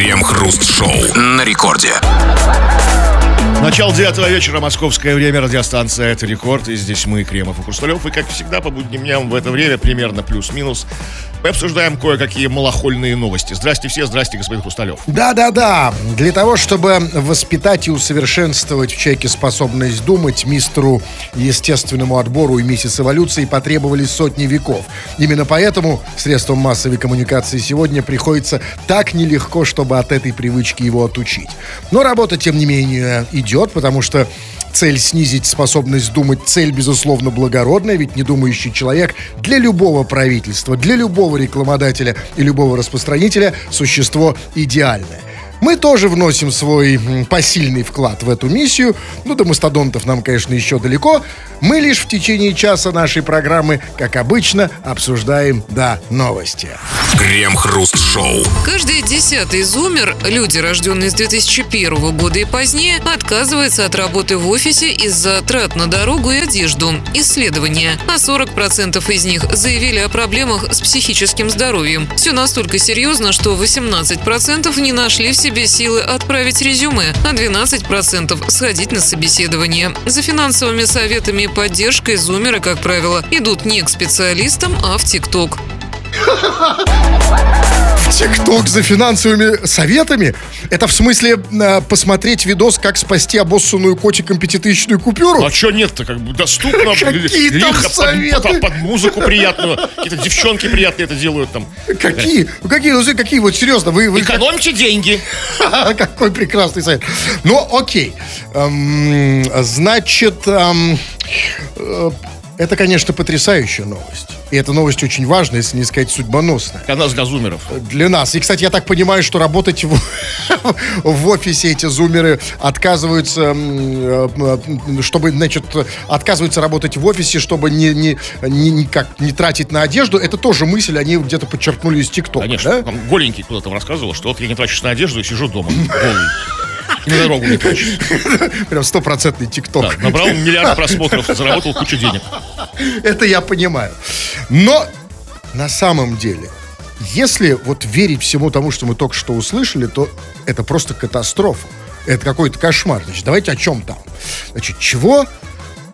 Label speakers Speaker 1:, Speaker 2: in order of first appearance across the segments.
Speaker 1: Крем-хруст-шоу на рекорде.
Speaker 2: Начало девятого вечера, московское время, радиостанция «Это рекорд». И здесь мы, Кремов и Хрусталев. И, как всегда, по будним дням в это время, примерно плюс-минус, мы обсуждаем кое-какие малохольные новости. Здрасте все, здрасте, господин Хрусталев.
Speaker 3: Да-да-да. Для того, чтобы воспитать и усовершенствовать в человеке способность думать, мистеру естественному отбору и миссис эволюции потребовались сотни веков. Именно поэтому средством массовой коммуникации сегодня приходится так нелегко, чтобы от этой привычки его отучить. Но работа, тем не менее, идет, потому что цель снизить способность думать, цель, безусловно, благородная, ведь недумающий человек для любого правительства, для любого рекламодателя и любого распространителя существо идеальное. Мы тоже вносим свой посильный вклад в эту миссию. Ну, до мастодонтов нам, конечно, еще далеко. Мы лишь в течение часа нашей программы, как обычно, обсуждаем, да, новости.
Speaker 1: Крем-хруст-шоу.
Speaker 4: Каждый десятый зумер, люди, рожденные с 2001 года и позднее, отказывается от работы в офисе из-за трат на дорогу и одежду. Исследования. А 40% из них заявили о проблемах с психическим здоровьем. Все настолько серьезно, что 18% не нашли в себе себе силы отправить резюме, а 12% сходить на собеседование. За финансовыми советами и поддержкой зумеры, как правило, идут не к специалистам, а в ТикТок.
Speaker 3: ТикТок за финансовыми советами? Это в смысле э, посмотреть видос, как спасти обоссанную котиком пятитысячную купюру?
Speaker 2: А что нет-то? Как бы доступно.
Speaker 3: Какие там советы?
Speaker 2: Под, под музыку приятную. Какие-то девчонки приятные это делают там.
Speaker 3: Какие? Ну, какие, ну, какие, вот серьезно, вы... вы
Speaker 2: Экономьте деньги.
Speaker 3: Какой прекрасный совет. Ну, окей. Эм, значит, эм, э, это, конечно, потрясающая новость. И эта новость очень важная, если не сказать судьбоносная.
Speaker 2: Для нас, для зумеров.
Speaker 3: Для нас. И, кстати, я так понимаю, что работать в, в офисе эти зумеры отказываются, э, чтобы, значит, отказываются работать в офисе, чтобы не, не, не, никак, не тратить на одежду. Это тоже мысль, они где-то подчеркнули из ТикТока.
Speaker 2: Конечно. Да? Там голенький там рассказывал, что вот я не трачусь на одежду и сижу дома. Голый. И на дорогу не хочешь.
Speaker 3: Прям стопроцентный тикток. Да,
Speaker 2: набрал миллиард просмотров, заработал кучу денег.
Speaker 3: Это я понимаю. Но на самом деле, если вот верить всему тому, что мы только что услышали, то это просто катастрофа. Это какой-то кошмар. Значит, давайте о чем там. Значит, чего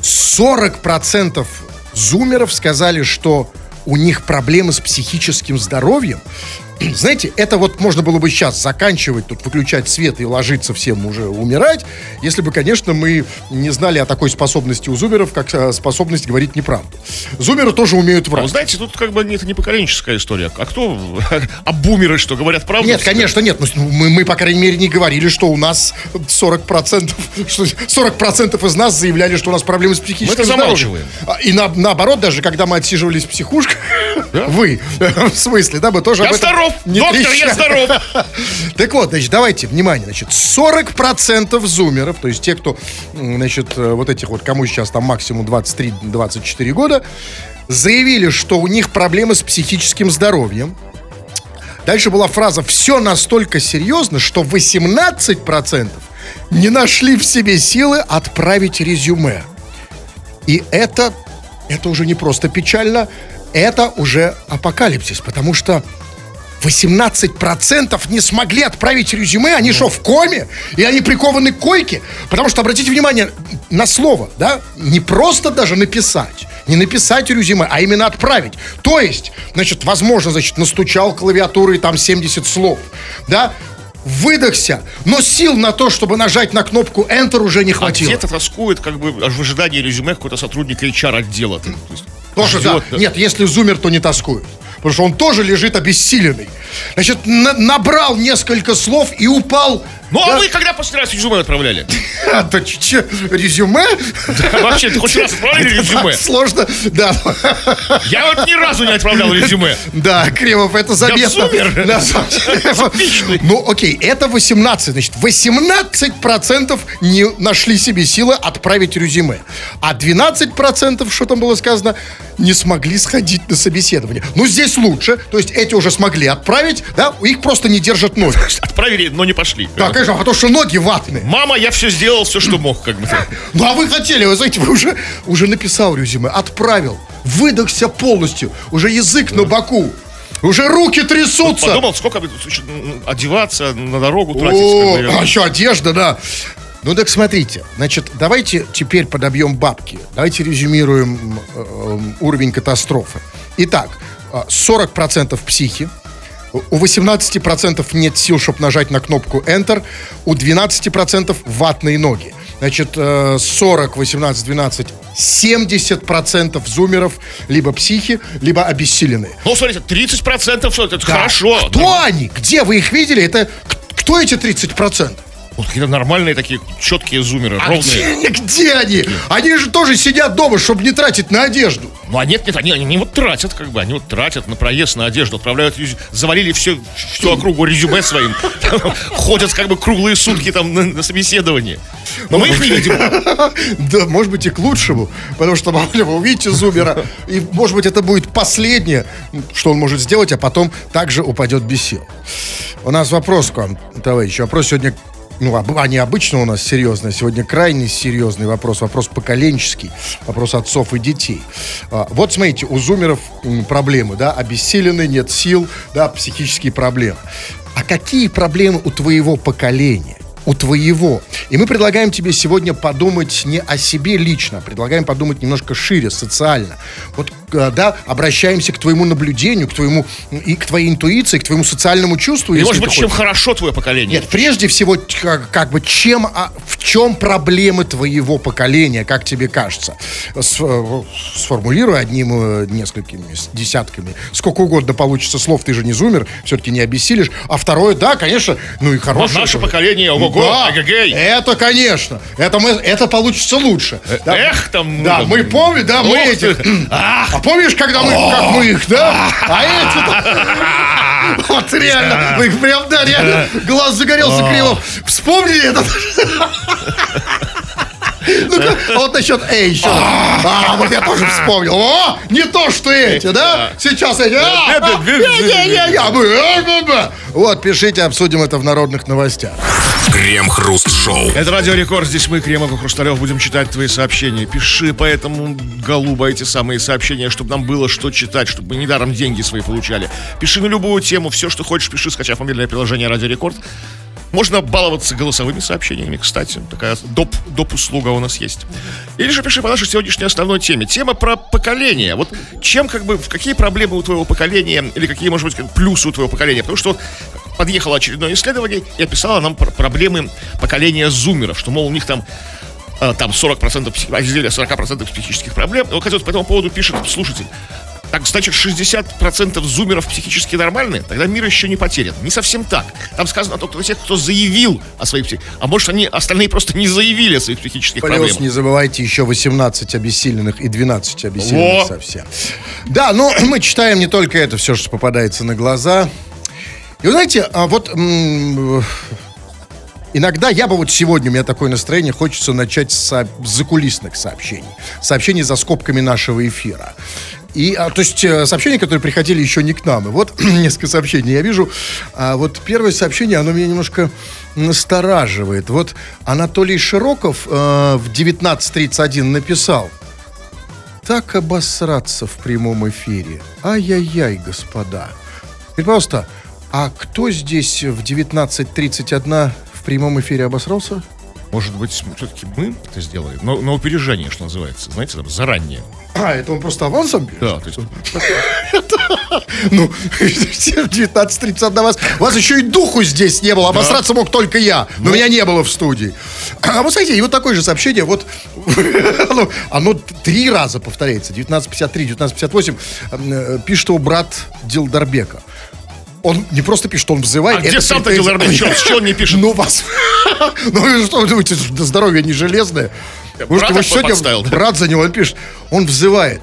Speaker 3: 40% зумеров сказали, что у них проблемы с психическим здоровьем. Знаете, это вот можно было бы сейчас заканчивать, тут выключать свет и ложиться всем уже умирать, если бы, конечно, мы не знали о такой способности у зумеров, как э, способность говорить неправду. Зумеры тоже умеют врать.
Speaker 2: Ну, знаете, тут как бы это не поколенческая история. А кто? А бумеры что, говорят правду?
Speaker 3: Нет, конечно, нет. Ну, мы, мы, по крайней мере, не говорили, что у нас 40%, что 40% из нас заявляли, что у нас проблемы с психическим
Speaker 2: мы это замалчиваем.
Speaker 3: А, и на, наоборот, даже когда мы отсиживались в психушках, да? вы, в смысле, да, мы тоже
Speaker 2: Я об этом здоров! Не Доктор, трещали. я здоров!
Speaker 3: Так вот, значит, давайте, внимание, значит, 40% зумеров, то есть те, кто, значит, э, вот этих вот, кому сейчас там максимум 23-24 года, заявили, что у них проблемы с психическим здоровьем. Дальше была фраза «все настолько серьезно, что 18% не нашли в себе силы отправить резюме». И это, это уже не просто печально, это уже апокалипсис, потому что 18% не смогли отправить резюме, они что, в коме? И они прикованы к койке? Потому что, обратите внимание на слово, да, не просто даже написать, не написать резюме, а именно отправить. То есть, значит, возможно, значит, настучал клавиатурой там 70 слов, да, выдохся, но сил на то, чтобы нажать на кнопку Enter уже не а хватило. А
Speaker 2: где-то тоскует, как бы, в ожидании резюме какой-то сотрудник HR-отдела.
Speaker 3: Тоже, да. Нет, если зумер, то не тоскует потому что он тоже лежит обессиленный. Значит, на набрал несколько слов и упал
Speaker 2: ну, а вы когда последний раз резюме отправляли?
Speaker 3: А, то че, резюме?
Speaker 2: Да, вообще, ты хоть раз отправляли резюме?
Speaker 3: Сложно, да.
Speaker 2: Я вот ни разу не отправлял резюме.
Speaker 3: Да, Кремов, это заметно.
Speaker 2: Я
Speaker 3: супер. Ну, окей, это 18, значит, 18% не нашли себе силы отправить резюме. А 12%, что там было сказано, не смогли сходить на собеседование. Ну, здесь лучше, то есть эти уже смогли отправить, да, их просто не держат ноги.
Speaker 2: Отправили, но не пошли.
Speaker 3: Так, конечно, потому что ноги ватные.
Speaker 2: Мама, я все сделал, все, что мог, как бы.
Speaker 3: Ну, а вы хотели, вы знаете, вы уже, уже написал резюме, отправил, выдохся полностью, уже язык на боку. Уже руки трясутся.
Speaker 2: Подумал, сколько м, одеваться, на дорогу тратить.
Speaker 3: О, а еще одежда, да. Ну так смотрите, значит, давайте теперь подобьем бабки. Давайте резюмируем э, э, уровень катастрофы. Итак, э, 40% психи, у 18% нет сил, чтобы нажать на кнопку Enter, у 12% ватные ноги. Значит, э, 40, 18, 12, 70% зумеров либо психи, либо обессиленные.
Speaker 2: Ну, смотрите, 30% что это
Speaker 3: Да.
Speaker 2: хорошо.
Speaker 3: Кто они? Где вы их видели? Это кто эти 30%?
Speaker 2: Вот какие-то нормальные такие четкие зумеры,
Speaker 3: А
Speaker 2: ровные.
Speaker 3: где, они? где они? Они же тоже сидят дома, чтобы не тратить на одежду.
Speaker 2: Ну, а нет, нет, они, они вот тратят, как бы, они вот тратят на проезд, на одежду, отправляют, завалили все, всю округу резюме своим, ходят как бы круглые сутки там на, на собеседовании. Но мы их не видим.
Speaker 3: Да, может быть, и к лучшему. Потому что, мало ли, вы увидите зумера, и, может быть, это будет последнее, что он может сделать, а потом также упадет без сил. У нас вопрос к вам, товарищи. Вопрос сегодня, ну, об- не обычно у нас серьезный, а сегодня крайне серьезный вопрос. Вопрос поколенческий. Вопрос отцов и детей. А, Вот, смотрите, у зумеров проблемы, да, обессилены, нет сил, да, психические проблемы. А какие проблемы у твоего поколения? У твоего. И мы предлагаем тебе сегодня подумать не о себе лично, а предлагаем подумать немножко шире, социально. Вот, э, да, обращаемся к твоему наблюдению, к твоему, и к твоей интуиции, к твоему социальному чувству.
Speaker 2: И, может быть, чем
Speaker 3: хочешь.
Speaker 2: хорошо твое поколение.
Speaker 3: Нет, прежде всего, как, как бы, чем, а, в чем проблемы твоего поколения, как тебе кажется? С- э, сформулируй одним, э, несколькими, десятками. Сколько угодно получится слов, ты же не зумер, все-таки не обессилишь. А второе, да, конечно, ну и хорошее.
Speaker 2: наше
Speaker 3: тоже.
Speaker 2: поколение, ого-го,
Speaker 3: Да,
Speaker 2: эгегей.
Speaker 3: это, конечно. Это, мы, это получится лучше. Да.
Speaker 2: Эх, там...
Speaker 3: Да,
Speaker 2: там,
Speaker 3: мы помним, да, мы этих.
Speaker 2: ты.
Speaker 3: А помнишь, когда мы, как мы их, да? А эти Вот реально, мы их прям, да, реально, глаз загорелся криво. Вспомнили это? А вот насчет «эй» еще. А, вот я тоже вспомнил. О, не то, что эти, да? Сейчас эти. бе. Вот, пишите, обсудим это в народных новостях.
Speaker 1: Крем-хруст-шоу.
Speaker 2: Это Радио Рекорд, здесь мы, Кремов и Хрусталев, будем читать твои сообщения. Пиши поэтому, голуба, эти самые сообщения, чтобы нам было что читать, чтобы мы недаром деньги свои получали. Пиши на любую тему, все, что хочешь, пиши, скачав мобильное приложение Радио Рекорд. Можно баловаться голосовыми сообщениями, кстати. Такая доп, доп-услуга у нас есть. Или же пиши по нашей сегодняшней основной теме. Тема про поколение. Вот чем, как бы, какие проблемы у твоего поколения, или какие, может быть, плюсы у твоего поколения. Потому что вот подъехало очередное исследование и описало нам пр- проблемы поколения зумеров, что, мол, у них там э, там 40% псих... разделили 40% психических проблем. И вот, кстати, по этому поводу пишет слушатель. Так, значит, 60% зумеров психически нормальные? Тогда мир еще не потерян. Не совсем так. Там сказано только тех, кто заявил о своих псих... А может, они остальные просто не заявили о своих психических
Speaker 3: Плюс
Speaker 2: проблемах.
Speaker 3: не забывайте еще 18 обессиленных и 12 обессиленных
Speaker 2: Во.
Speaker 3: совсем. Да, но мы читаем не только это, все, что попадается на глаза. И вы знаете, а вот иногда я бы вот сегодня, у меня такое настроение, хочется начать с со- закулисных сообщений. Сообщений за скобками нашего эфира. И, а, то есть э, сообщения, которые приходили еще не к нам. И вот несколько сообщений я вижу. А вот первое сообщение, оно меня немножко настораживает. Вот Анатолий Широков э, в 19.31 написал. Так обосраться в прямом эфире. Ай-яй-яй, господа. И просто, а кто здесь в 19.31 в прямом эфире обосрался?
Speaker 2: Может быть, все-таки мы это сделали? Но на опережение, что называется. Знаете, там, заранее.
Speaker 3: А, это он просто авансом пишет?
Speaker 2: Да, то есть...
Speaker 3: Ну, в 19.31 вас... У вас еще и духу здесь не было. Обосраться мог только я. Но меня не было в студии. А вот смотрите, и вот такое же сообщение. Вот оно, оно три раза повторяется. 19.53, 19.58. э, Пишет его брат Дилдарбека. Он не просто пишет, он взывает.
Speaker 2: А где сам-то с чего он не пишет?
Speaker 3: Ну, вас... Ну, вы что вы думаете, что здоровье не железное? Что,
Speaker 2: брата
Speaker 3: вы сегодня брат за него, он пишет, он взывает.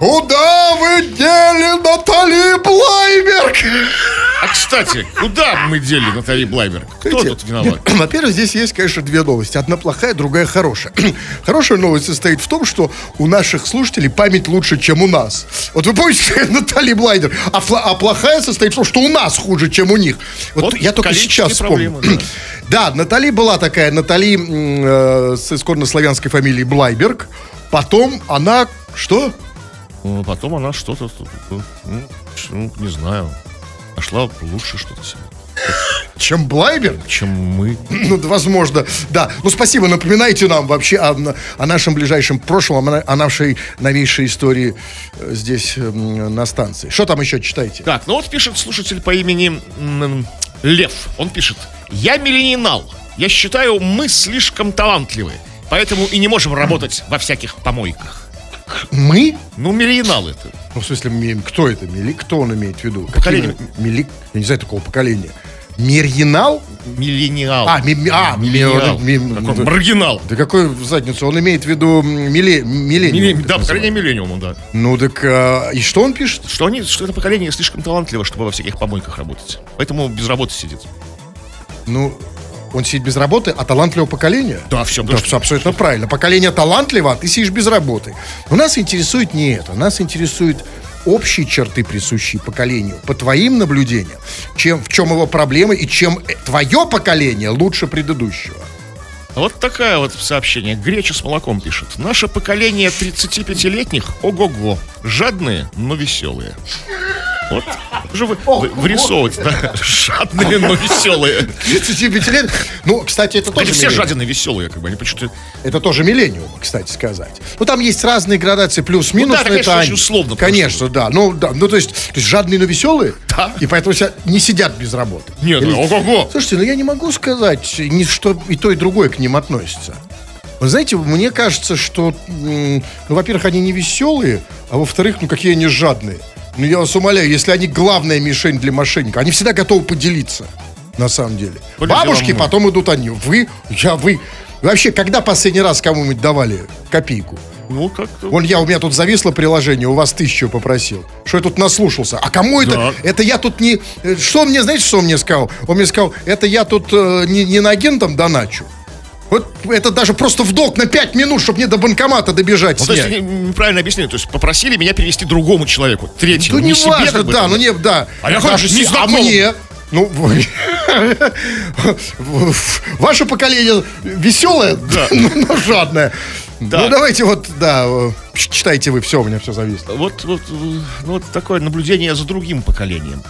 Speaker 3: Куда вы дели Натали Блайберг?
Speaker 2: А, кстати, куда мы дели Натали Блайберг? Кто
Speaker 3: Знаете,
Speaker 2: тут виноват?
Speaker 3: Во-первых, здесь есть, конечно, две новости. Одна плохая, другая хорошая. Хорошая новость состоит в том, что у наших слушателей память лучше, чем у нас. Вот вы помните Натали Блайдер? А, а плохая состоит в том, что у нас хуже, чем у них. Вот,
Speaker 2: Вот
Speaker 3: я только сейчас вспомнил.
Speaker 2: проблемы,
Speaker 3: Да, Натали была такая, Натали э, с исконно-славянской фамилией Блайберг. Потом она... Что?
Speaker 2: Ну, потом она что-то, ну, ну, не знаю, нашла лучше что-то себе,
Speaker 3: Чем Блайбер?
Speaker 2: чем мы.
Speaker 3: Ну, возможно, да. Ну, спасибо, напоминайте нам вообще о, о нашем ближайшем прошлом, о, на- о нашей новейшей истории э, здесь, м, на станции. Что там еще читаете?
Speaker 2: Так, ну вот пишет слушатель по имени Лев. Он пишет, я миллениал. Я считаю, мы слишком талантливы. Поэтому и не можем работать во всяких помойках.
Speaker 3: Мы?
Speaker 2: Ну, миллениал это.
Speaker 3: Ну, в смысле, кто это? Мили? Кто он имеет в виду?
Speaker 2: Поколение.
Speaker 3: Мили? Я не знаю такого поколения. Мерьинал?
Speaker 2: Миллениал.
Speaker 3: А, ми- а,
Speaker 2: миллениал.
Speaker 3: ми- да.
Speaker 2: маргинал.
Speaker 3: Да какой в задницу? Он имеет в виду миле, миллениум. Так
Speaker 2: Да, поколение миллениума, да.
Speaker 3: Ну, так а, и что он пишет?
Speaker 2: Что они, что это поколение слишком талантливо, чтобы во всяких помойках работать. Поэтому без работы сидит.
Speaker 3: Ну, он сидит без работы, а талантливого поколения?
Speaker 2: Да, все,
Speaker 3: Да, всё абсолютно правильно. Поколение талантливо, а ты сидишь без работы. Но нас интересует не это. Нас интересует общие черты, присущие поколению, по твоим наблюдениям, чем, в чем его проблемы и чем э, твое поколение лучше предыдущего.
Speaker 2: Вот такая вот сообщение. Греча с молоком пишет. Наше поколение 35-летних, ого-го, жадные, но веселые. Вот, уже вы, вы- вырисовывать, да? Жадные, но веселые.
Speaker 3: 35 лет. Ну, кстати, это тоже
Speaker 2: Они все жадные, веселые, как бы, они почему-то...
Speaker 3: Это тоже миллениум, кстати сказать. Ну, там есть разные градации плюс-минус.
Speaker 2: Ну да,
Speaker 3: но
Speaker 2: конечно,
Speaker 3: это
Speaker 2: очень условно
Speaker 3: Конечно, да. Ну, да. Ну, то есть, то есть жадные, но веселые.
Speaker 2: Да.
Speaker 3: И поэтому ся- не сидят без работы.
Speaker 2: Нет,
Speaker 3: Или-
Speaker 2: ого-го.
Speaker 3: Слушайте, ну я не могу сказать, ни что и то, и другое к ним относится. Вы знаете, мне кажется, что, ну, во-первых, они не веселые, а во-вторых, ну, какие они жадные. Ну, я вас умоляю, если они главная мишень для мошенника, они всегда готовы поделиться, на самом деле.
Speaker 2: Поле
Speaker 3: Бабушки,
Speaker 2: мы.
Speaker 3: потом идут они. Вы, я, вы. Вообще, когда последний раз кому-нибудь давали копейку?
Speaker 2: Ну, как-то...
Speaker 3: Вон я, у меня тут зависло приложение, у вас тысячу попросил. Что я тут наслушался? А кому это?
Speaker 2: Да.
Speaker 3: Это я тут не... э, Что он мне, знаете, что он мне сказал? Он мне сказал, это я тут э, не, не на агентом доначу. Вот это даже просто в долг на 5 минут, чтобы мне до банкомата добежать
Speaker 2: Ну, то есть,
Speaker 3: снять.
Speaker 2: не- неправильно объяснили. То есть, попросили меня перевести другому человеку, третьему.
Speaker 3: Ну, не,
Speaker 2: себе,
Speaker 3: важно,
Speaker 2: как бы,
Speaker 3: да,
Speaker 2: там.
Speaker 3: ну не, да.
Speaker 2: А я
Speaker 3: Даже
Speaker 2: хоть
Speaker 3: си- а мне? Ну, ваше поколение веселое, но но жадное.
Speaker 2: Да.
Speaker 3: Ну, давайте вот, да, читайте вы, все, у меня все зависло.
Speaker 2: Вот, вот, э, ну, вот такое наблюдение за другим поколением.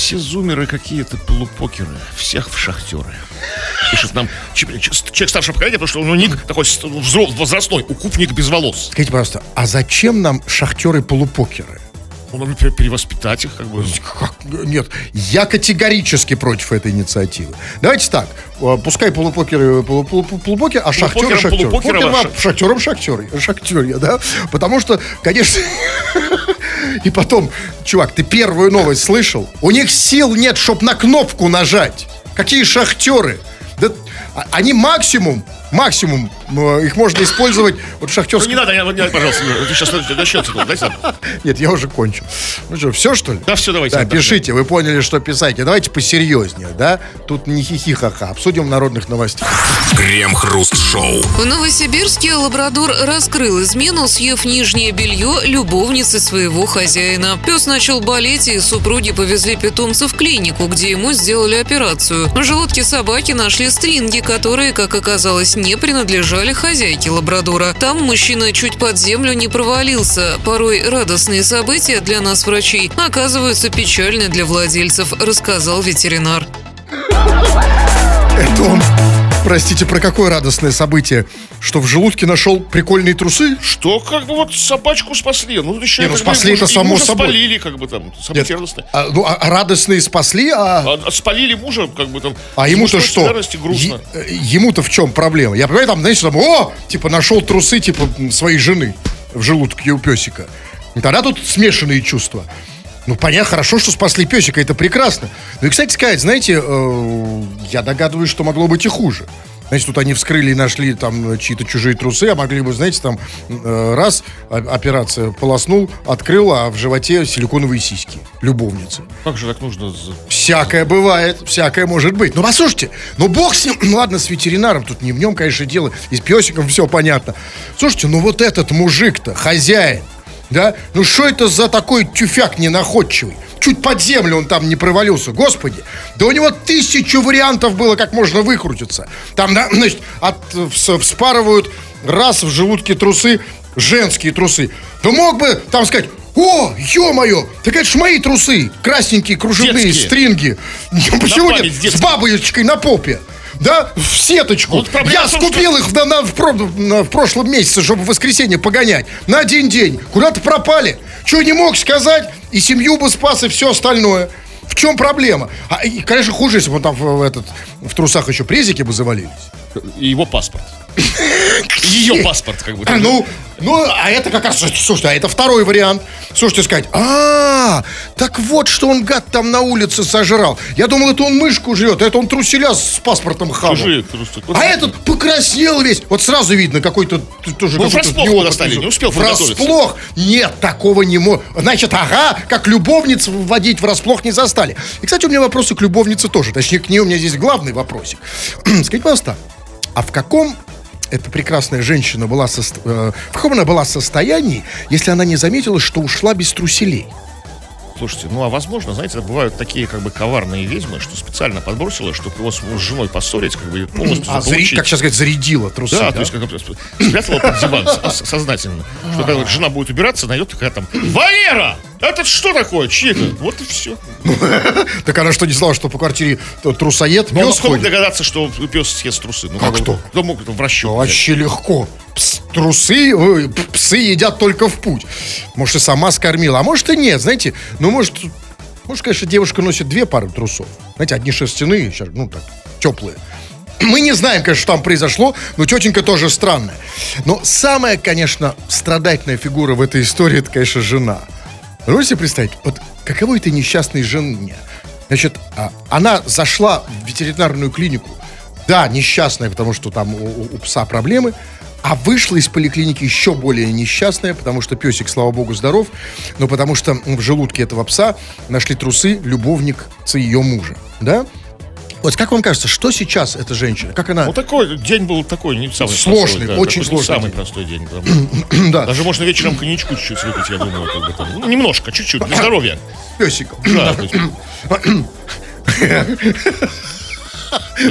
Speaker 2: Все зумеры какие-то полупокеры, всех в шахтеры. Пишет нам человек старшего поколения, потому что у него ник такой с- взро- возрастной, укупник без волос.
Speaker 3: Скажите, пожалуйста, а зачем нам шахтеры-полупокеры?
Speaker 2: Он пере- перевоспитать их, как бы.
Speaker 3: Как? Нет, я категорически против этой инициативы. Давайте так, э, пускай полупокеры полу- полу- полупокеры, а шахтеры шахтеры. шахтером шахтеры. Шахтерья, да? Потому что, конечно... И потом, чувак, ты первую новость слышал? У них сил нет, чтобы на кнопку нажать. Какие шахтеры? Да, а- они максимум, максимум, их можно использовать вот в
Speaker 2: Ну, не надо, не надо, пожалуйста, ты сейчас начнется тут.
Speaker 3: Нет, я уже кончил. Ну что, все что ли?
Speaker 2: Да, все, давайте.
Speaker 3: Да, пишите, вы поняли, что писать. И давайте посерьезнее, да? Тут не хихи-ха-ха. Обсудим народных новостях.
Speaker 1: Крем-хруст-шоу.
Speaker 4: В Новосибирске лабрадор раскрыл измену, съев нижнее белье любовницы своего хозяина. Пес начал болеть, и супруги повезли питомца в клинику, где ему сделали операцию. В желудке собаки нашли стринги, которые, как оказалось, не принадлежали хозяйке лабрадора. Там мужчина чуть под землю не провалился. Порой радостные события для нас, врачей, оказываются печальны для владельцев, рассказал ветеринар.
Speaker 3: Это он, простите, про какое радостное событие? Что в желудке нашел прикольные трусы?
Speaker 2: Что, как бы вот собачку спасли? Ну, еще
Speaker 3: Не, ну, спасли это само собой.
Speaker 2: спалили, как бы там, радостное.
Speaker 3: А, ну, а радостные спасли, а,
Speaker 2: А, а спалили мужа, как бы там.
Speaker 3: а ему-то что?
Speaker 2: солидарности грустно.
Speaker 3: Э, ему-то в чем проблема? Я понимаю, там, знаете, там, о, типа, нашел трусы, типа, своей жены в желудке у песика. И тогда тут смешанные чувства. Ну, понятно, хорошо, что спасли песика, это прекрасно. Ну и, кстати сказать, знаете, э, я догадываюсь, что могло быть и хуже. Знаете, тут они вскрыли и нашли там чьи-то чужие трусы, а могли бы, знаете, там э, раз операция полоснул, открыл, а в животе силиконовые сиськи любовницы.
Speaker 2: Как же так нужно?
Speaker 3: Всякое бывает, всякое может быть. Ну, послушайте, ну, бог с ним, ну, ладно, с ветеринаром, тут не в нем, конечно, дело, и с песиком все понятно. Слушайте, ну, вот этот мужик-то, хозяин, да, ну, что это за такой тюфяк ненаходчивый? Чуть под землю он там не провалился, господи. Да у него тысячу вариантов было, как можно выкрутиться. Там, да, значит, от, вс- вспарывают раз в желудке трусы, женские трусы, то мог бы там сказать, о, ё-моё, так это ж мои трусы, красненькие, кружевные,
Speaker 2: Детские.
Speaker 3: стринги. Почему нет? С бабочкой на попе. Да, в сеточку.
Speaker 2: Вот
Speaker 3: Я
Speaker 2: том,
Speaker 3: скупил их на- на- в, про- на- в прошлом месяце, чтобы в воскресенье погонять. На один день. Куда-то пропали. Чего не мог сказать? И семью бы спас, и все остальное. В чем проблема? А, и, конечно, хуже, если бы он там в, в этот, в трусах еще презики бы завалились.
Speaker 2: И его паспорт. Ее паспорт, как бы.
Speaker 3: А, ну, ну, а это как раз, слушайте, а это второй вариант. Слушайте, сказать, а, так вот, что он гад там на улице сожрал. Я думал, это он мышку жрет, а это он труселя с паспортом хавал.
Speaker 2: Чужие трусы.
Speaker 3: А этот покраснел весь. Вот сразу видно, какой-то тоже
Speaker 2: Ну, врасплох достали,
Speaker 3: жук.
Speaker 2: не успел.
Speaker 3: Врасплох? Нет, такого не может. Значит, ага, как любовниц вводить врасплох не застали. И, кстати, у меня вопросы к любовнице тоже. Точнее, к ней у меня здесь главный вопросик. Скажите, пожалуйста, а в каком эта прекрасная женщина была сос- э, в каком она была состоянии, если она не заметила, что ушла без труселей?
Speaker 2: Слушайте, ну а возможно, знаете, бывают такие как бы коварные ведьмы, что специально подбросила, чтобы его с с женой поссорить, как бы и полностью
Speaker 3: А,
Speaker 2: заполучить.
Speaker 3: как сейчас говорят, зарядила трусы.
Speaker 2: Да, то есть как спрятала под диван сознательно. Что когда жена будет убираться, найдет такая там Валера! Это что такое? Это? Вот и все.
Speaker 3: Так она что, не знала, что по квартире т- трусоед, пес ходит?
Speaker 2: догадаться, что пес съест трусы. Ну,
Speaker 3: Как кто?
Speaker 2: Кто мог это в расчет?
Speaker 3: Вообще легко. Трусы, п- псы едят только в путь. Может, и сама скормила, а может и нет, знаете. Ну, может, может, конечно, девушка носит две пары трусов. Знаете, одни шерстяные, щас, ну, так, теплые. Мы не знаем, конечно, что там произошло, но тетенька тоже странная. Но самая, конечно, страдательная фигура в этой истории, это, конечно, жена. Можете представить, вот каково этой несчастной жене? Значит, а, она зашла в ветеринарную клинику. Да, несчастная, потому что там у, у- пса проблемы. А вышла из поликлиники еще более несчастная, потому что песик, слава богу, здоров, но потому что в желудке этого пса нашли трусы любовницы ее мужа. Да? Вот как вам кажется, что сейчас эта женщина? Как она...
Speaker 2: Ну, такой день был такой, не самый
Speaker 3: Сложный,
Speaker 2: простой.
Speaker 3: очень
Speaker 2: такой не
Speaker 3: сложный
Speaker 2: самый
Speaker 3: день.
Speaker 2: простой день. да.
Speaker 3: да,
Speaker 2: Даже можно вечером коньячку чуть-чуть выпить, я думаю, как бы там. Ну, немножко, чуть-чуть, для здоровья.
Speaker 3: песиком.
Speaker 2: Да,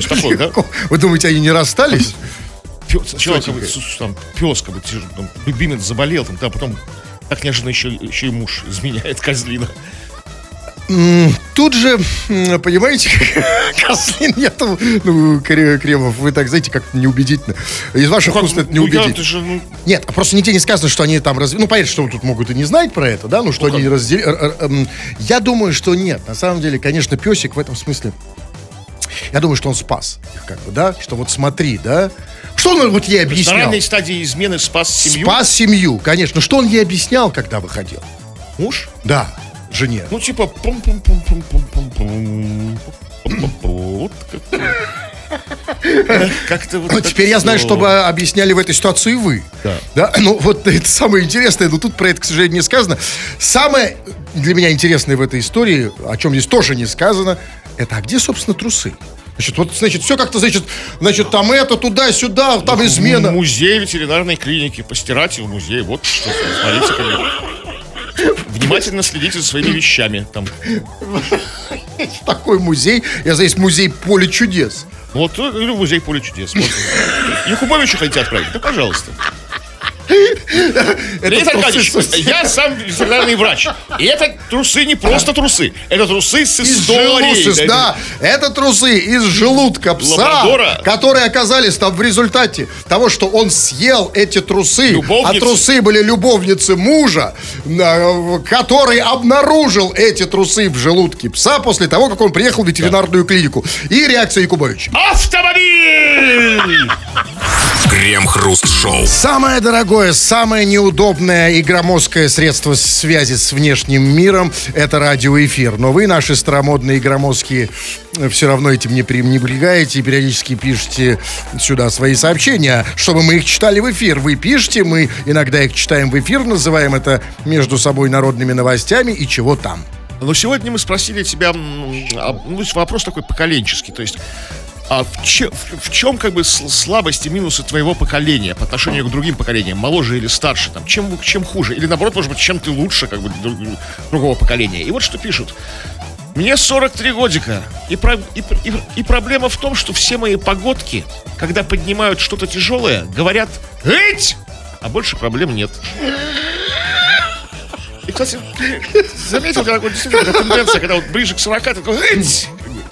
Speaker 2: такой, да?
Speaker 3: Вы думаете, они не расстались?
Speaker 2: Пёс, сначала как бы, там, пес, как бы, там, любимец заболел, там, да, потом так неожиданно еще, еще и муж изменяет козлина.
Speaker 3: Тут же, понимаете, Козлин, я там, ну, Кре- Кремов, вы так, знаете, как неубедительно. Из ваших
Speaker 2: Как,
Speaker 3: уст это
Speaker 2: ну,
Speaker 3: неубедительно.
Speaker 2: ты же, ну,
Speaker 3: Нет, а просто нигде не сказано, что они там раз... Ну, понятно, что тут могут и не знать про это, да, ну, что они разделили... Я думаю, что нет. На самом деле, конечно, песик в этом смысле... Я думаю, что он спас их, как бы, да? Что вот смотри, да? Что он вот ей
Speaker 2: на
Speaker 3: объяснял?
Speaker 2: ранней стадии измены спас семью.
Speaker 3: Спас семью, конечно. Что он ей объяснял, когда выходил?
Speaker 2: Муж?
Speaker 3: Да, жене.
Speaker 2: Ну, типа, пум пум пум пум пум пум пум Вот как-то. Вот
Speaker 3: Ну, теперь я знаю, чтобы объясняли в этой ситуации вы.
Speaker 2: Да.
Speaker 3: Ну, вот это самое интересное, но тут про это, к сожалению, не сказано. Самое для меня интересное в этой истории, о чем здесь тоже не сказано, это а где, собственно, трусы? Значит, вот, значит, все как-то, значит, значит, там это, туда-сюда, там измена.
Speaker 2: Музей ветеринарной клиники. Постирать в музей. Вот что. Смотрите, Внимательно следите за своими вещами. Там.
Speaker 3: Такой музей. Я здесь музей поле чудес.
Speaker 2: Вот, э, или музей поле чудес. Вот. Якубовича хотите отправить? Да, пожалуйста. Леонид Аркадьевич, я сам ветеринарный врач. И это трусы не просто трусы. Это трусы с историей.
Speaker 3: да, это трусы из желудка пса, которые оказались там в результате того, что он съел эти трусы, а трусы были любовницы мужа, который обнаружил эти трусы в желудке пса после того, как он приехал в ветеринарную клинику. И реакция Якубовича.
Speaker 2: Автомобиль!
Speaker 1: Крем-хруст-шоу.
Speaker 3: Самое дорогое, самое неудобное и громоздкое средство связи с внешним миром – это радиоэфир. Но вы, наши старомодные и громоздкие, все равно этим не пренебрегаете и периодически пишете сюда свои сообщения, чтобы мы их читали в эфир. Вы пишете, мы иногда их читаем в эфир, называем это между собой народными новостями и чего там.
Speaker 2: Но сегодня мы спросили тебя, а, ну, вопрос такой поколенческий, то есть а в, че- в- чем как бы слабости, минусы твоего поколения по отношению к другим поколениям, моложе или старше, там, чем, чем хуже, или наоборот, может быть, чем ты лучше как бы друг- другого поколения. И вот что пишут. Мне 43 годика, и, про- и, и, и проблема в том, что все мои погодки, когда поднимают что-то тяжелое, говорят «Эть! а больше проблем нет. И, кстати, заметил, как вот действительно такая тенденция, когда вот ближе к 40, такой, «Эть!»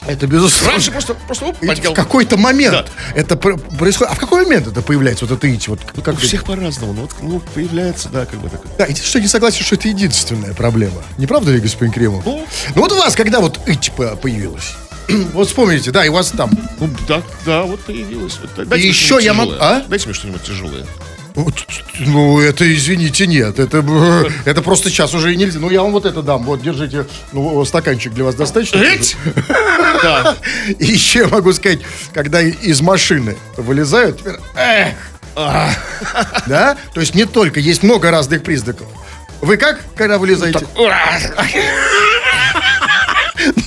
Speaker 3: Это безусловно.
Speaker 2: раньше просто, просто оп, поднял.
Speaker 3: в какой-то момент
Speaker 2: Да.
Speaker 3: это пр- происходит. А в какой момент это появляется? Вот это идти? Вот как
Speaker 2: У всех по-разному, но вот ну, появляется, да, как бы такой.
Speaker 3: Да, ты что, не согласен, что это единственная проблема? Не правда ли, господин Кремов?
Speaker 2: Ну.
Speaker 3: Ну вот у вас, когда вот по- появилась? Вот вспомните, да, и у вас там
Speaker 2: Ну, да, да, вот появилось. Вот, дайте
Speaker 3: И еще я мог-
Speaker 2: тяжелое.
Speaker 3: а?
Speaker 2: Дайте мне что-нибудь тяжелое.
Speaker 3: Ну, это, извините, нет. Это, это просто сейчас уже и нельзя. Ну, я вам вот это дам. Вот, держите. Ну, стаканчик для вас достаточно?
Speaker 2: Да.
Speaker 3: И еще я могу сказать, когда из машины вылезают, теперь, эх, а, да? То есть не только, есть много разных признаков. Вы как, когда вылезаете?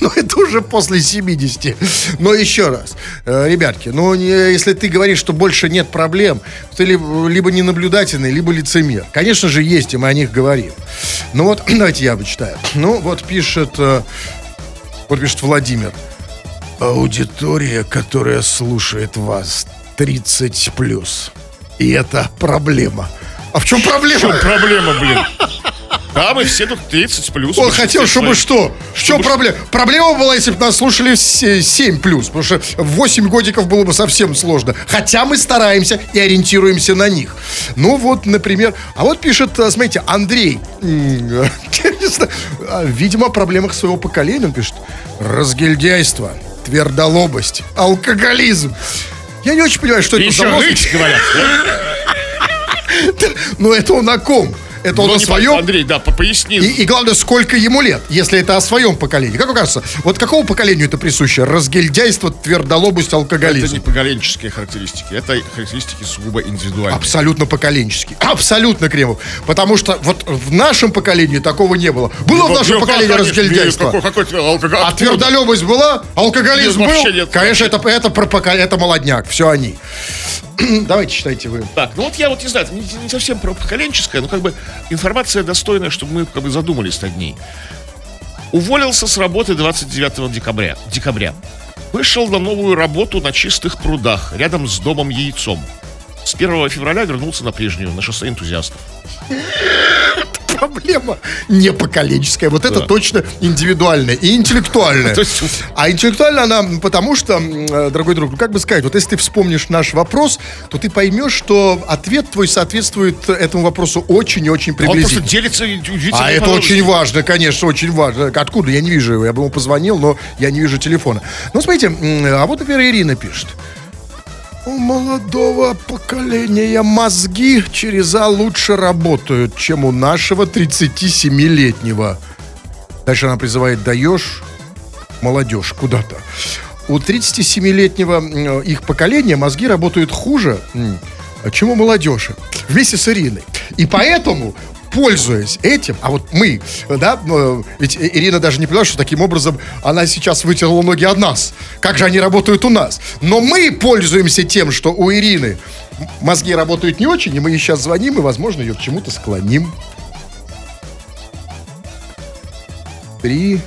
Speaker 3: Ну, это уже после 70. Но еще раз, э, ребятки, ну, если ты говоришь, что больше нет проблем, ты либо, ненаблюдательный, либо лицемер. Конечно же, есть, и мы о них говорим. Ну вот, давайте я почитаю. Ну, вот пишет, э, вот пишет Владимир. Аудитория, которая слушает вас, 30 плюс. И это проблема. А в чем проблема?
Speaker 2: Проблема, блин. Да, мы все тут 30 плюс.
Speaker 3: Он хотел, чтобы что? Чем проблема? Проблема была, если бы нас слушали все 7 плюс, потому что в 8 годиков было бы совсем сложно. Хотя мы стараемся и ориентируемся на них. Ну вот, например, а вот пишет, а, смотрите, Андрей. Знаю, а, Видимо, о проблемах своего поколения он пишет. Разгильдяйство, твердолобость, алкоголизм. Я не очень понимаю, что это за
Speaker 2: еще говорят.
Speaker 3: Но это он о ком? Это он
Speaker 2: Ну,
Speaker 3: о своем?
Speaker 2: Андрей, да, по- поясни.
Speaker 3: И, и главное, сколько ему лет, если это о своем поколении. Как вам кажется, вот какому поколению это присуще? Разгильдяйство, твердолобость,
Speaker 2: Это
Speaker 3: алкоголизм.
Speaker 2: не поколенческие характеристики, это характеристики сугубо индивидуальные.
Speaker 3: Абсолютно поколенческий. Абсолютно, Кремов. Потому что вот в нашем поколении такого не было. Было в
Speaker 2: Вот,
Speaker 3: нашем
Speaker 2: ну,
Speaker 3: поколении
Speaker 2: конечно,
Speaker 3: разгильдяйство.
Speaker 2: Какой, какой твой алкоголь?
Speaker 3: А твердолюбость была? Алкоголизм
Speaker 2: Нет,
Speaker 3: был?
Speaker 2: нет.
Speaker 3: Конечно, это, это, про это молодняк. Все они. Давайте читайте вы.
Speaker 2: Так, ну вот я вот не знаю, не, не совсем про поколенческое, но как бы информация достойная, чтобы мы как бы задумались над ней. Уволился с работы 29 декабря. декабря. Вышел на новую работу на чистых прудах, рядом с домом Яйцом. С 1 февраля вернулся на прежнюю, на шоссе энтузиастов.
Speaker 3: Проблема не поколенческая. Вот это точно индивидуальная и интеллектуальная. А интеллектуально она, потому что, э, дорогой друг, как бы сказать, вот если ты вспомнишь наш вопрос, то ты поймешь, что ответ твой соответствует этому вопросу очень и очень
Speaker 2: Он просто
Speaker 3: приблизительно.
Speaker 2: делится удивительно.
Speaker 3: А это очень важно, конечно, очень важно. Откуда? Я не вижу его. Я бы ему позвонил, но я не вижу телефона. Ну, смотрите, а вот, например, Ирина пишет. У молодого поколения мозги через А лучше работают, чем у нашего 37-летнего. Дальше она призывает «даешь молодежь куда-то». У 37-летнего м, их поколения мозги работают хуже, чем у молодежи. Вместе с Ириной. И поэтому пользуясь этим, а вот мы, да, э, ведь Ирина даже не поняла, что таким образом она сейчас вытерла ноги от нас. Как же они работают у нас? Но мы пользуемся тем, что у Ирины мозги работают не очень, и мы ей сейчас звоним, и, возможно, ее к чему-то склоним. Три.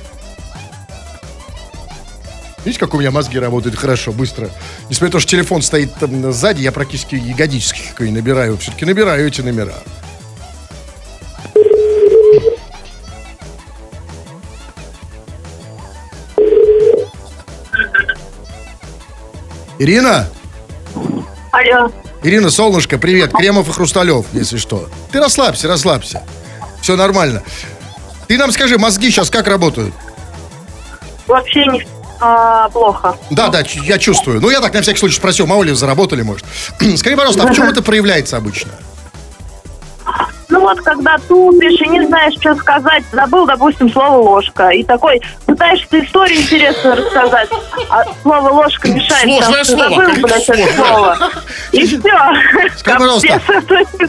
Speaker 3: Видите, как у меня мозги работают хорошо, быстро. Несмотря на то, что телефон стоит там сзади, я практически ягодически набираю. Все-таки набираю эти номера. Ирина?
Speaker 5: Алло.
Speaker 3: Ирина, солнышко, привет. Кремов и Хрусталев, если что. Ты расслабься, расслабься. Все нормально. Ты нам скажи, мозги сейчас как работают?
Speaker 5: Вообще не а, плохо.
Speaker 3: Да, да, я чувствую. Ну, я так на всякий случай спросил, мало ли заработали, может. Скажи, пожалуйста, а в чем это проявляется обычно?
Speaker 5: Ну вот, когда тупишь и не знаешь, что сказать, забыл, допустим, слово ложка. И такой пытаешься историю интересную рассказать, а слово ложка мешает.
Speaker 2: Сложное
Speaker 5: что
Speaker 2: слово,
Speaker 5: Забыл,
Speaker 2: конечно,
Speaker 5: блядь, это слово. И все.
Speaker 3: Скажи, пожалуйста,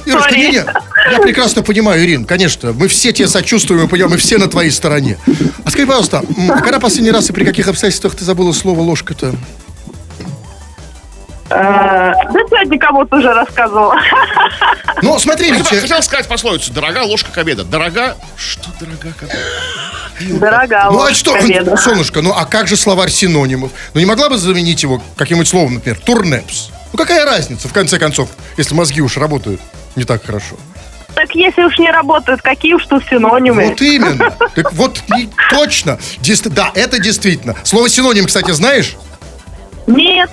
Speaker 3: Ирушка, не, не, я прекрасно понимаю, Ирин, конечно, мы все тебе сочувствуем, мы понимаем, мы все на твоей стороне. А скажи, пожалуйста, а когда последний раз и при каких обстоятельствах ты забыла слово ложка-то?
Speaker 5: Да сегодня кому-то уже рассказывала.
Speaker 3: Ну, смотри, ведь, э,
Speaker 2: Хотел сказать пословицу. Дорога ложка к обеду. Дорога... Что дорога к обеду?
Speaker 5: Дорога
Speaker 3: ну а что,
Speaker 5: к обеду.
Speaker 3: солнышко, ну а как же словарь синонимов? Ну не могла бы заменить его каким-нибудь словом, например, турнепс? Ну какая разница, в конце концов, если мозги уж работают? не так хорошо?
Speaker 5: Так если уж не работают, какие уж тут синонимы?
Speaker 3: Вот именно. Так вот, точно. Да, это действительно. Слово синоним, кстати, знаешь?
Speaker 5: Нет,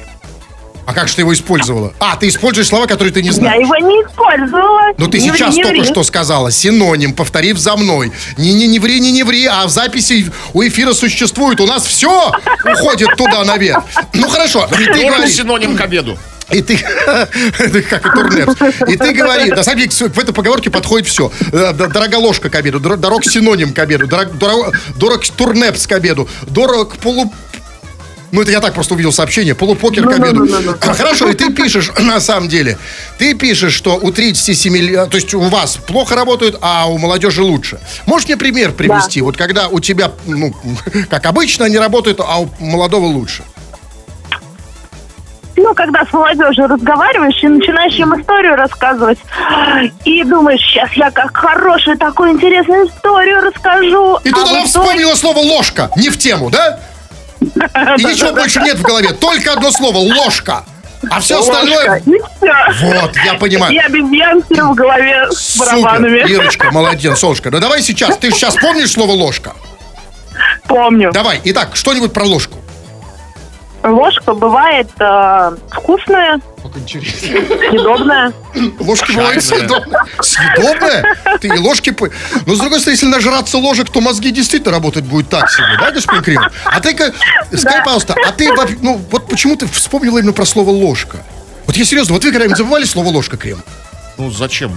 Speaker 3: А как же ты его использовала? А, ты используешь слова, которые ты не
Speaker 5: я
Speaker 3: знаешь.
Speaker 5: его не использовала.
Speaker 3: Ну ты
Speaker 5: Не ври,
Speaker 3: сейчас
Speaker 5: не
Speaker 3: только
Speaker 5: ври.
Speaker 3: что сказала. Синоним, повторив за мной. Не, не, не ври, не, не ври, а в записи у эфира существует. У нас все уходит туда наверх. Ну хорошо, и ты говоришь.
Speaker 2: синоним к обеду.
Speaker 3: И ты, это как и турнепс. И ты говоришь, на самом деле, в этой поговорке подходит все. Дорога ложка к обеду, дор- дорог синоним к обеду, дорог, дорог- дорог турнепс к обеду, дорог полу... Ну, это я так просто увидел сообщение. Полупокер к обеду. А, Хорошо, и ты пишешь, на самом деле, ты пишешь, что у 37 лет, то есть у вас плохо работают, а у молодежи лучше. Можешь мне пример привести? Вот когда у тебя, ну, как обычно, они работают, а у молодого лучше.
Speaker 5: Ну, когда с молодежью разговариваешь и начинаешь им историю рассказывать, и думаешь, сейчас я как хорошую такую интересную историю расскажу.
Speaker 3: И тут
Speaker 5: а
Speaker 3: она
Speaker 5: в итоге-
Speaker 3: вспомнила слово ложка. Не в тему, да? И ничего больше нет в голове. Только одно слово ложка. А все
Speaker 5: Ложка.
Speaker 3: остальное. Вот, я понимаю.
Speaker 5: И обезьянки в голове с барабанами.
Speaker 3: Ирочка, молодец, солнышко. Ну давай сейчас. Ты сейчас помнишь слово ложка?
Speaker 5: Помню.
Speaker 3: Давай. Итак, что-нибудь про ложку.
Speaker 5: Ложка бывает э, вкусная,
Speaker 3: Как интересно.
Speaker 5: съедобная.
Speaker 3: Ложки бывают съедобные. Съедобные? Ты и ложки... по- Но, с другой стороны, если нажраться ложек, то мозги действительно работать будут так себе, да, господин Кремов? А ты-ка, скажи, пожалуйста, а ты, вообще- ну, вот почему ты вспомнила именно про слово ложка? Вот я серьезно, вот вы когда-нибудь забывали слово ложка, Крем?
Speaker 2: Ну, зачем?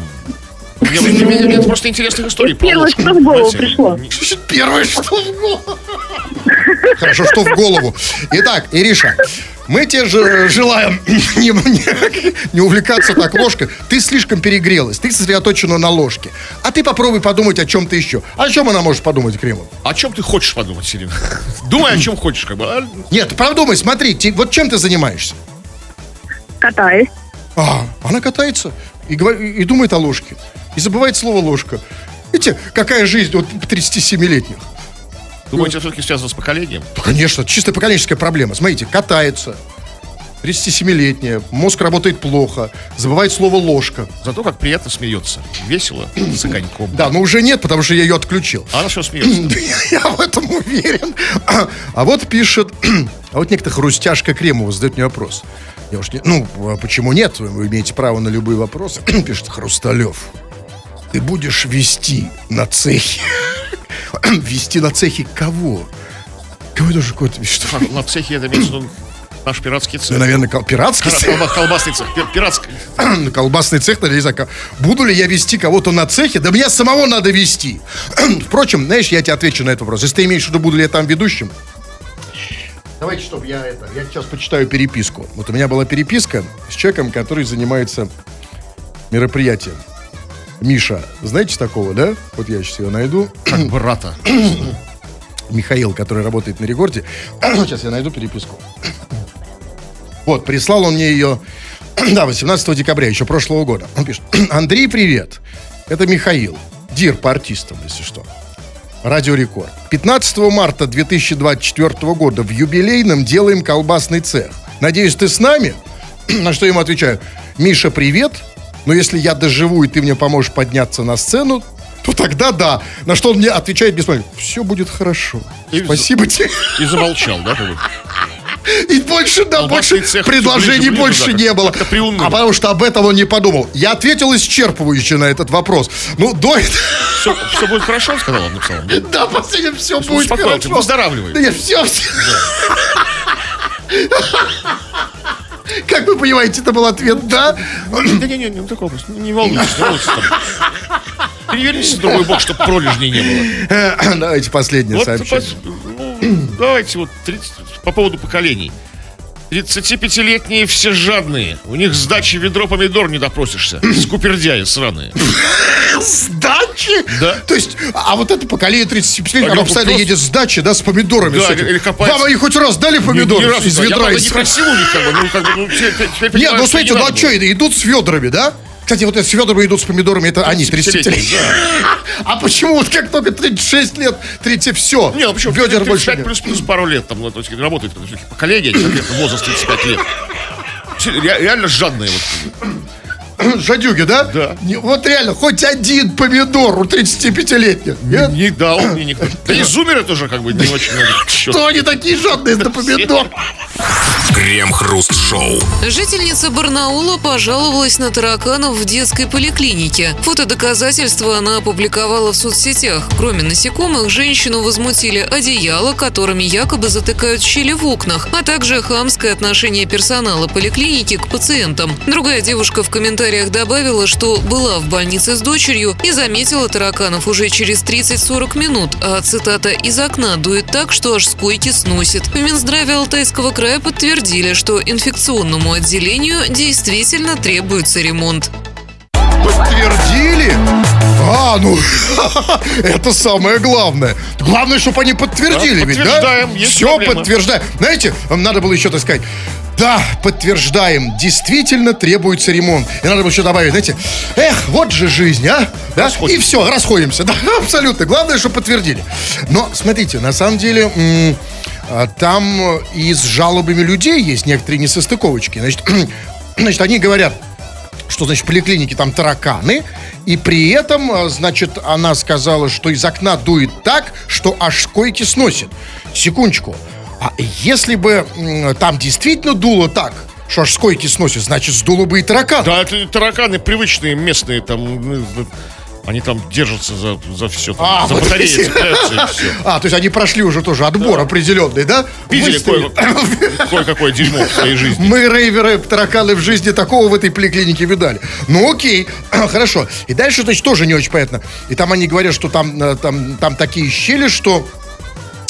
Speaker 2: Мне, мне- мне- мне это просто интересных историй
Speaker 5: Первое, что в голову пришло.
Speaker 3: Первое, что в голову. Хорошо, что в голову. Итак, Ириша, мы тебе же желаем не, не- не увлекаться так ложкой. Ты слишком перегрелась, ты сосредоточена на ложке. А ты попробуй подумать о чем-то еще. О чем она может подумать, Кремов?
Speaker 2: О чем ты хочешь подумать, Сирина? Думай, о чем хочешь, как бы. а?
Speaker 3: Нет, продумай, смотри, те- вот чем ты занимаешься?
Speaker 5: Катаюсь.
Speaker 3: А, она катается и, говор- и думает о ложке. И забывает слово ложка. Видите, какая жизнь вот 37-летних?
Speaker 2: Думаете, все-таки связано с поколением?
Speaker 3: Ну, конечно, чисто поколенческая проблема. Смотрите, катается, 37-летняя, мозг работает плохо, забывает слово ложка.
Speaker 2: Зато как приятно смеется. Весело, с огоньком.
Speaker 3: Да, но уже нет, потому что я ее отключил.
Speaker 2: А она что смеется?
Speaker 3: Да я, я в этом уверен. А вот пишет, а вот некто Хрустяшка Кремова задает мне вопрос. Я уж не, ну, а почему нет? Вы имеете право на любые вопросы. Пишет Хрусталев. Ты будешь вести на цехе. Вести на цехе кого? Кого это же какой-то... Что?
Speaker 2: А, На цехе это имеется наш пиратский
Speaker 3: Ну,
Speaker 2: цех.
Speaker 3: наверное, кол- пиратский
Speaker 2: Кол-
Speaker 3: цех.
Speaker 2: колба- Колбасный цех. пир- Пиратский.
Speaker 3: колбасный цех, наверное, не знаю, буду ли я вести кого-то на цехе, да меня самого надо вести. Впрочем, знаешь, я тебе отвечу на этот вопрос. Если ты имеешь в виду, буду ли я там ведущим, Давайте, чтобы я это, я сейчас почитаю переписку. Вот у меня была переписка с человеком, который занимается мероприятием. Миша, знаете такого, да? Вот я сейчас ее найду.
Speaker 2: Как брата.
Speaker 3: Михаил, который работает на рекорде. Сейчас я найду переписку. Вот, прислал он мне ее, да, 18 декабря, еще прошлого года. Он пишет, Андрей, привет. Это Михаил. Дир по артистам, если что. Радио Рекорд. 15 марта 2024 года в юбилейном делаем колбасный цех. Надеюсь, ты с нами? На что ему отвечаю, Миша, привет. Но если я доживу, и ты мне поможешь подняться на сцену, то тогда да. На что он мне отвечает бесплатно. Все будет хорошо.
Speaker 2: И
Speaker 3: Спасибо тебе.
Speaker 2: И замолчал, да?
Speaker 3: И больше, да,
Speaker 2: Колбасный
Speaker 3: больше предложений
Speaker 2: ближе, ближе,
Speaker 3: больше
Speaker 2: да,
Speaker 3: не было. А потому что об этом он не подумал. Я ответил исчерпывающе на этот вопрос. Ну, до этого...
Speaker 2: Все, все будет хорошо, сказал он, написал. Да?
Speaker 3: Да, последнем все будет
Speaker 2: успокойся,
Speaker 3: хорошо.
Speaker 2: выздоравливай.
Speaker 3: Да нет, все, все. Как вы понимаете, это был ответ «да».
Speaker 2: Да не, не, не, ну такой вопрос. Не, не волнуйтесь, не волнуйтесь. там. Перевернитесь в другой бок, чтобы пролежней не было.
Speaker 3: Давайте последнее
Speaker 2: Вот,
Speaker 3: сообщение.
Speaker 2: пос- ну, давайте вот 30 по поводу поколений. 35-летние все жадные. У них сдачи ведро помидор не допросишься. Скупердяи сраные.
Speaker 3: Сдачи?
Speaker 2: Да.
Speaker 3: То есть, а вот это поколение 35 лет,
Speaker 2: А
Speaker 3: оно
Speaker 2: я
Speaker 3: постоянно едет с дачи, да, с помидорами.
Speaker 2: Да, или копается.
Speaker 3: Вам они хоть раз дали помидоры из
Speaker 2: да. Я,
Speaker 3: ведра?
Speaker 2: правда, не просил у них, как бы, ну, как бы, ну,
Speaker 3: Нет, ну смотрите, ну а что, идут с ведрами, да? Кстати, вот с ведрами идут с помидорами, это они, 35 лет. А почему вот как только 36 лет, 30, все,
Speaker 2: Не, ну почему?
Speaker 3: ведер
Speaker 2: 35
Speaker 3: больше нет?
Speaker 2: плюс-плюс пару лет там, ну, то есть, работает, поколение, возраст 35 лет. Реально жадные вот.
Speaker 3: жадюги, да?
Speaker 2: Да.
Speaker 3: Не- вот реально, хоть один помидор у 35-летних. Нет?
Speaker 2: Не дал мне никто. Да и зумеры тоже как бы не очень много.
Speaker 3: Что они такие жадные на помидор?
Speaker 1: Крем-хруст-шоу.
Speaker 4: Жительница Барнаула пожаловалась на тараканов в детской поликлинике. Фотодоказательства она опубликовала в соцсетях. Кроме насекомых, женщину возмутили одеяла, которыми якобы затыкают щели в окнах, а также хамское отношение персонала поликлиники к пациентам. Другая девушка в комментариях добавила, что была в больнице с дочерью и заметила тараканов уже через 30-40 минут, а цитата «из окна дует так, что аж с койки сносит». В Минздраве Алтайского края подтвердили, что инфекционному отделению действительно требуется ремонт.
Speaker 3: Подтвердили? А, ну, это самое главное. Главное, чтобы они подтвердили,
Speaker 2: Да,
Speaker 3: ведь, да?
Speaker 2: подтверждаем, есть
Speaker 3: Все
Speaker 2: проблема.
Speaker 3: подтверждаем. Знаете, надо было еще так сказать. Да, подтверждаем, действительно требуется ремонт. И надо было еще добавить, знаете, эх, вот же жизнь, а? Да? И все, расходимся. Да, абсолютно. Главное, что подтвердили. Но, смотрите, на самом деле, а, там и с жалобами людей есть некоторые несостыковочки. Значит, значит, они говорят, что, значит, в поликлинике там тараканы, и при этом, а, значит, она сказала, что из окна дует так, что аж койки сносит. Секундочку. А если бы там действительно дуло так, что аж с койки сносит, значит, сдуло бы и таракан.
Speaker 2: Да, это тараканы привычные, местные там. ну, ну, Они там держатся за, за все.
Speaker 3: А,
Speaker 2: за
Speaker 3: вот
Speaker 2: батареи цепляются и все.
Speaker 3: А, то есть они прошли уже тоже отбор определенный, да?
Speaker 2: Видели кое-какое дерьмо в своей жизни.
Speaker 3: Мы, рейверы, тараканы в жизни такого в этой поликлинике видали. Ну, окей, хорошо. И дальше, значит, тоже не очень понятно. И там они говорят, что там, э, там, там такие щели, что,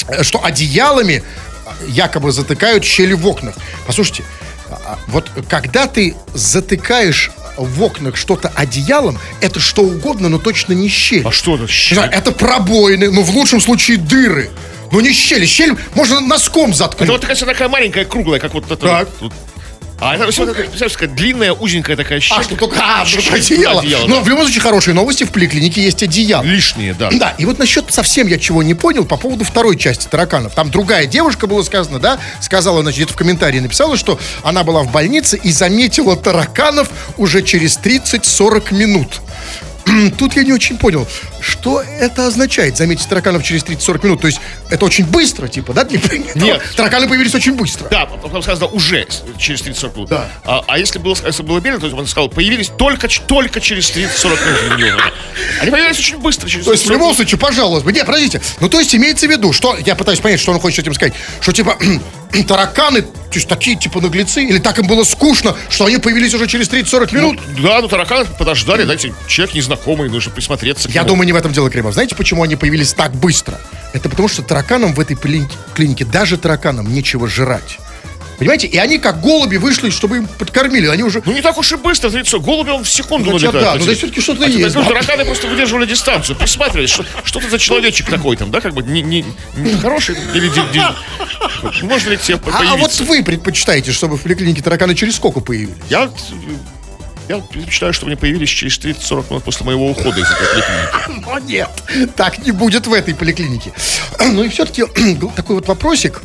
Speaker 3: э, что одеялами э, якобы затыкают щели в окнах. Послушайте, а, вот когда ты затыкаешь в окнах что-то одеялом, это что угодно, но точно не щель.
Speaker 2: А что это? Щель?
Speaker 3: это пробоины, ну, в лучшем случае дыры. Ну, не щели. Щель можно носком заткнуть.
Speaker 2: Это вот такая, такая маленькая, круглая, как вот это.
Speaker 3: Так.
Speaker 2: вот тут. А это все представляешь, такая длинная, узенькая такая щель.
Speaker 3: А, что только а, только одеяло.
Speaker 2: одеяло,
Speaker 3: Но в любом случае хорошие новости. В поликлинике есть одеяло.
Speaker 2: Лишние, да.
Speaker 3: Да, и вот насчет совсем я чего не понял по поводу второй части тараканов. Там другая девушка, было сказано, да, сказала, значит, где-то в комментарии написала, что она была в больнице и заметила тараканов уже через 30-40 минут. Тут я не очень понял, что это означает, заметить тараканов через 30-40 минут. То есть это очень быстро, типа, да?
Speaker 2: Нет.
Speaker 3: Тараканы появились очень быстро.
Speaker 2: Да, потом сказано уже через 30-40 минут.
Speaker 3: Да.
Speaker 2: А, а если было, если было медленно, то он сказал, появились только, только через 30-40 минут. Они появились очень быстро, через
Speaker 3: То есть в
Speaker 2: 30-40
Speaker 3: любом случае, пожалуйста, не, подождите. Ну, то есть имеется в виду, что, я пытаюсь понять, что он хочет этим сказать, что, типа, тараканы, то есть такие, типа, наглецы, или так им было скучно, что они появились уже через 30-40 минут?
Speaker 2: Да, ну тараканы подождали, знаете, человек незнакомый, нужно присмотреться.
Speaker 3: Я думаю, не в этом дело, Кремов. Знаете, почему они появились так быстро? Это потому, что тараканам в этой клинике, даже тараканам нечего жрать. Понимаете? И они, как голуби, вышли, чтобы им подкормили. Они уже...
Speaker 2: Ну не так уж и быстро, 30 голуби он в секунду
Speaker 3: Ну,
Speaker 2: налетает.
Speaker 3: да, ну, да, всё-таки что-то
Speaker 2: А ты
Speaker 3: есть, да.
Speaker 2: тараканы просто выдерживали дистанцию, присматривались, что, что это за человечек такой там, да, как бы не, не, не хороший или можно ли тебе
Speaker 3: А, а вот вы предпочитаете, чтобы в поликлинике тараканы через сколько появились?
Speaker 2: Я, я предпочитаю, чтобы они появились через 30-40 минут после моего ухода из этой поликлиники.
Speaker 3: Но нет, так не будет в этой поликлинике. Ну и все-таки такой вот вопросик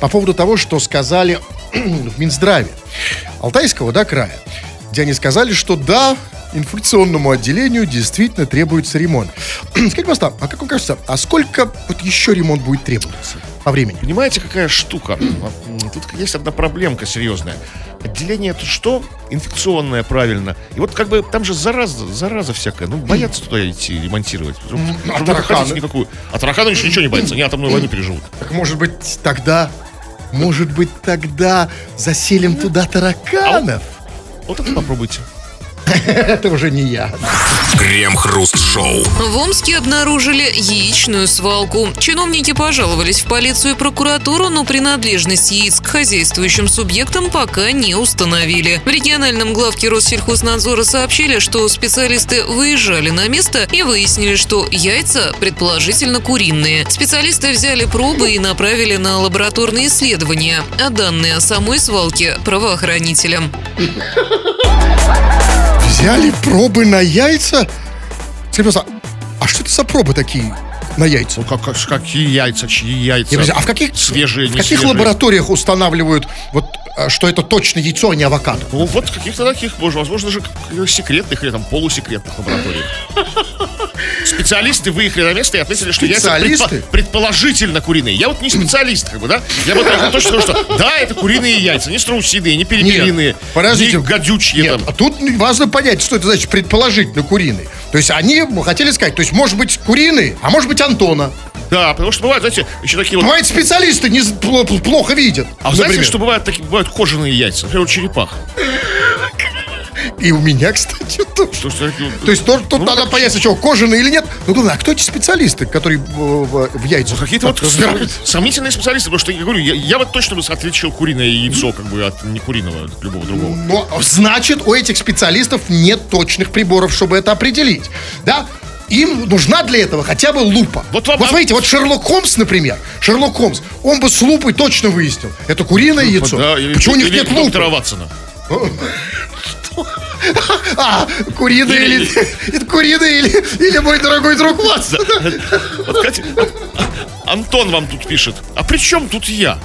Speaker 3: по поводу того, что сказали в Минздраве Алтайского, да, края, где они сказали, что да, инфекционному отделению действительно требуется ремонт. Скажите, пожалуйста, а как вам кажется, а сколько вот еще ремонт будет требоваться по времени?
Speaker 2: Понимаете, какая штука? М, Тут есть одна проблемка серьезная. Отделение это что? Инфекционное, правильно. И вот как бы там же зараза, зараза всякая. Ну, боятся туда идти ремонтировать.
Speaker 3: а тараканы?
Speaker 2: никакую. А тараканы еще ничего не боятся. Они атомную войну переживут.
Speaker 3: Так может быть тогда, может быть тогда заселим туда тараканов?
Speaker 2: Вот это попробуйте.
Speaker 3: Это уже не я.
Speaker 1: Крем-хруст-шоу.
Speaker 4: В Омске обнаружили яичную свалку. Чиновники пожаловались в полицию и прокуратуру, но принадлежность яиц к хозяйствующим субъектам пока не установили. В региональном главке Россельхознадзора сообщили, что специалисты выезжали на место и выяснили, что яйца предположительно куриные. Специалисты взяли пробы и направили на лабораторные исследования, а данные о самой свалке правоохранителям.
Speaker 3: Взяли пробы на яйца? Пожалуйста, а что это за пробы такие на яйца?
Speaker 2: Ну, как, как- какие яйца, чьи яйца?
Speaker 3: Я а в каких,
Speaker 2: Свежие,
Speaker 3: в каких
Speaker 2: свежие?
Speaker 3: лабораториях устанавливают вот э, что это точно яйцо, а не авокадо.
Speaker 2: Ну, вот каких-то таких, может, возможно, даже к- секретных или там полусекретных лабораториях. Специалисты выехали на место и отметили, что
Speaker 3: Специалисты?
Speaker 2: предпо- предположительно куриные. Я вот не специалист, как бы, да? Я вот так точно скажу, что да, это куриные яйца, не страусиные, не перепелиные,
Speaker 3: Нет, подождите.
Speaker 2: не гадючие
Speaker 3: Нет,
Speaker 2: там.
Speaker 3: а тут важно понять, что это значит предположительно куриные. То есть они хотели сказать, то есть может быть куриные, а может быть Антона.
Speaker 2: Да, потому что бывают, знаете, еще такие вот...
Speaker 3: Бывает специалисты не, плохо видят.
Speaker 2: А вы знаете,
Speaker 3: например.
Speaker 2: что бывают такие, бывают кожаные яйца, например, у черепах.
Speaker 3: И у меня, кстати, тоже.
Speaker 2: То есть,
Speaker 3: То тут, тут
Speaker 2: Ну,
Speaker 3: надо
Speaker 2: как-
Speaker 3: понять сначала, кожаные или нет. Ну, главное, а кто эти специалисты, которые в, в яйцах
Speaker 2: Какие-то вот сомнительные специалисты, потому что я говорю, я, я вот точно бы отличил куриное яйцо, как бы от не куриного, от любого другого.
Speaker 3: Но значит, у этих специалистов нет точных приборов, чтобы это определить. Да? Им нужна для этого хотя бы лупа.
Speaker 2: Вот вам-
Speaker 3: вот смотрите, вот Шерлок Холмс, например, Шерлок Холмс, он бы с лупой точно выяснил, это куриное яйцо.
Speaker 2: Да, или-
Speaker 3: Почему у них
Speaker 2: или
Speaker 3: нет лупы?
Speaker 2: Ватсона.
Speaker 3: А, куриное или... Это куриное или, или мой дорогой друг Ватсон?
Speaker 2: Вот, а- Антон вам тут пишет. А при чем тут я?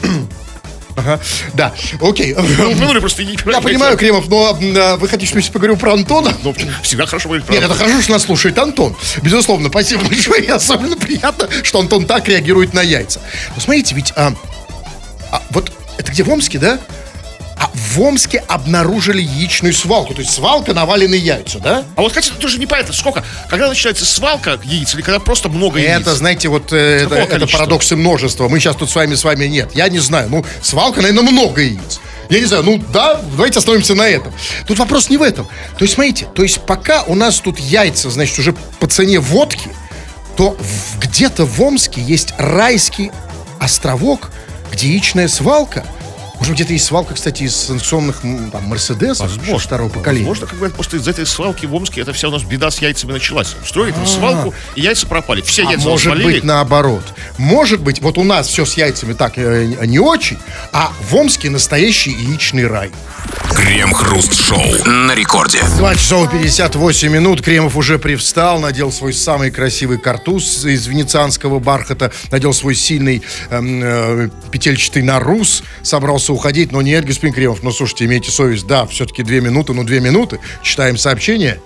Speaker 3: Ага, Да, окей.
Speaker 2: Ну, упомянули просто не
Speaker 3: Я понимаю, Кремов, но а, вы хотите, чтобы я поговорил про Антона?
Speaker 2: Ну, всегда хорошо говорить про
Speaker 3: Нет, это хорошо, что нас слушает Антон. Безусловно, спасибо большое. И особенно приятно, что Антон так реагирует на яйца. Но смотрите, ведь а, а, вот это где в Омске, да? А в Омске обнаружили яичную свалку. То есть свалка навалены яйца, да?
Speaker 2: А вот, кстати, тоже непонятно, сколько, когда начинается свалка яиц или когда просто много яиц?
Speaker 3: Это, знаете, вот э, это, это парадоксы множества. Мы сейчас тут с вами с вами нет. Я не знаю. Ну, свалка, наверное, много яиц. Я не знаю, ну да, давайте остановимся на этом. Тут вопрос не в этом. То есть, смотрите, то есть пока у нас тут яйца, значит, уже по цене водки, то где-то в Омске есть райский островок, где яичная свалка. Может, где-то есть свалка, кстати, из санкционных там, Мерседесов
Speaker 2: Возможно.
Speaker 3: второго поколения.
Speaker 2: Возможно, как бы просто из этой свалки в Омске это вся у нас беда с яйцами началась. Устроили там свалку, и яйца пропали. Все
Speaker 3: А
Speaker 2: яйца
Speaker 3: может
Speaker 2: развалили.
Speaker 3: быть наоборот. Может быть, вот у нас все с яйцами так э, не очень, а в Омске настоящий яичный рай.
Speaker 1: Крем-хруст-шоу на рекорде.
Speaker 3: 2 часов 58 минут. Кремов уже привстал, надел свой самый красивый картуз из венецианского бархата, надел свой сильный эм, э, петельчатый нарус, собрался уходить, но нет, господин Кремов, ну слушайте, имейте совесть, да, все-таки две минуты, ну две минуты, читаем сообщение.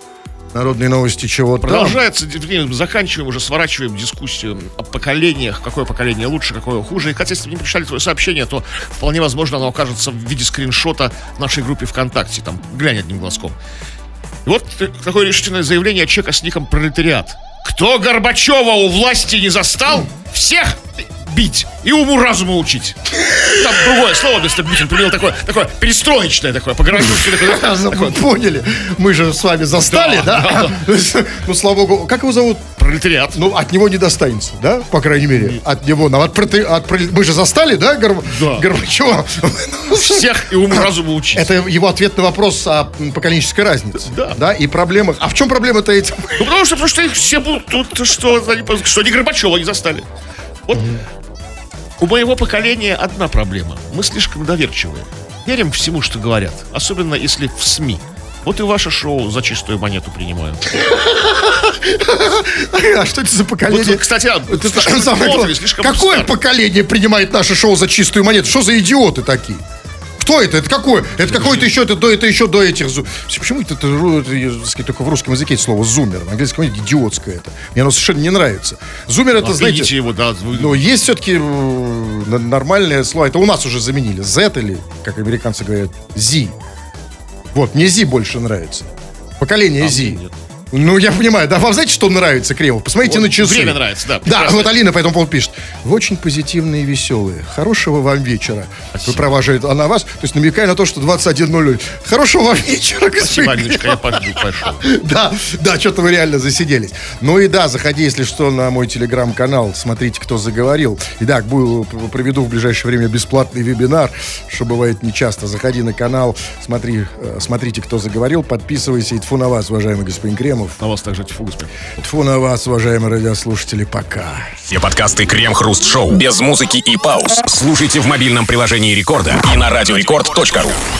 Speaker 3: Народные новости чего там.
Speaker 2: Продолжается, заканчиваем, уже сворачиваем дискуссию о поколениях, какое поколение лучше, какое хуже. И, хотя, если не прочитали твое сообщение, то вполне возможно оно окажется в виде скриншота в нашей группе ВКонтакте. Там, глянь одним глазком. И вот такое решительное заявление чека с ником «Пролетариат». Кто Горбачева у власти не застал, всех бить и уму-разуму учить. Там другое слово вместо бить, он применил такое, такое перестроечное такое, по-городски такое.
Speaker 3: Поняли, мы же с вами застали,
Speaker 2: Да?
Speaker 3: Ну, слава богу, как его зовут?
Speaker 2: Пролетариат.
Speaker 3: Ну, от него не достанется, да? По крайней мере, от него. нам от от мы же застали, да, Гор-
Speaker 2: Да.
Speaker 3: Горбачева?
Speaker 2: Всех и уму-разуму учить.
Speaker 3: Это его ответ на вопрос о поколенческой разнице.
Speaker 2: Да.
Speaker 3: Да, и проблемах. А в чем проблема-то этим?
Speaker 2: Ну, потому что, потому что их все будут тут, что, что они Горбачева не застали. Вот у моего поколения одна проблема. Мы слишком доверчивые. Верим всему, что говорят. Особенно если в СМИ. Вот и ваше шоу за чистую монету принимаю.
Speaker 3: А что это за поколение?
Speaker 2: вот, кстати, а,
Speaker 3: Это
Speaker 2: слишком
Speaker 3: самое
Speaker 2: смотрели,
Speaker 3: главное.
Speaker 2: слишком
Speaker 3: Какое поколение принимает наше шоу за чистую монету? Что за идиоты такие? Кто это? Это какое? Это какое-то еще, это, до, это еще до этих... Почему это, это, это, сказать, только в русском языке это слово зумер? На английском языке идиотское это. Мне оно совершенно не нравится. Зумер это, знаете...
Speaker 2: Обидите его, да. вы-
Speaker 3: Ну, есть все-таки нормальное слово. Это у нас уже заменили. Z или, как американцы говорят, Z. Вот, мне Z больше нравится. Поколение
Speaker 2: А,
Speaker 3: Z.
Speaker 2: нет.
Speaker 3: Ну, я понимаю. Да, вам знаете, что нравится, Кремов? Посмотрите
Speaker 2: Вот
Speaker 3: на часы.
Speaker 2: время нравится, да,
Speaker 3: Да,
Speaker 2: прекрасно.
Speaker 3: вот Алина по этому поводу пишет. Вы очень позитивные и веселые. Хорошего вам вечера. Вы провожает она вас, то есть намекая на то, что 21.00. Хорошего вам вечера,
Speaker 2: Спасибо,
Speaker 3: господин
Speaker 2: Алиночка, я пойду, пошел.
Speaker 3: да, да, что-то вы реально засиделись. Ну и да, заходи, если что, на мой телеграм-канал, смотрите, кто заговорил. И да, проведу в ближайшее время бесплатный вебинар, что бывает нечасто. Заходи на канал, смотри, э, смотрите, кто заговорил, подписывайся. И тьфу на вас, уважаемый господин Кремов.
Speaker 2: На вас также тьфу, господин.
Speaker 3: Тьфу на вас, уважаемые радиослушатели, пока.
Speaker 1: Все подкасты Крем-хруст-шоу без музыки и пауз. Слушайте в мобильном приложении Рекорда и на радиорекорд.ру.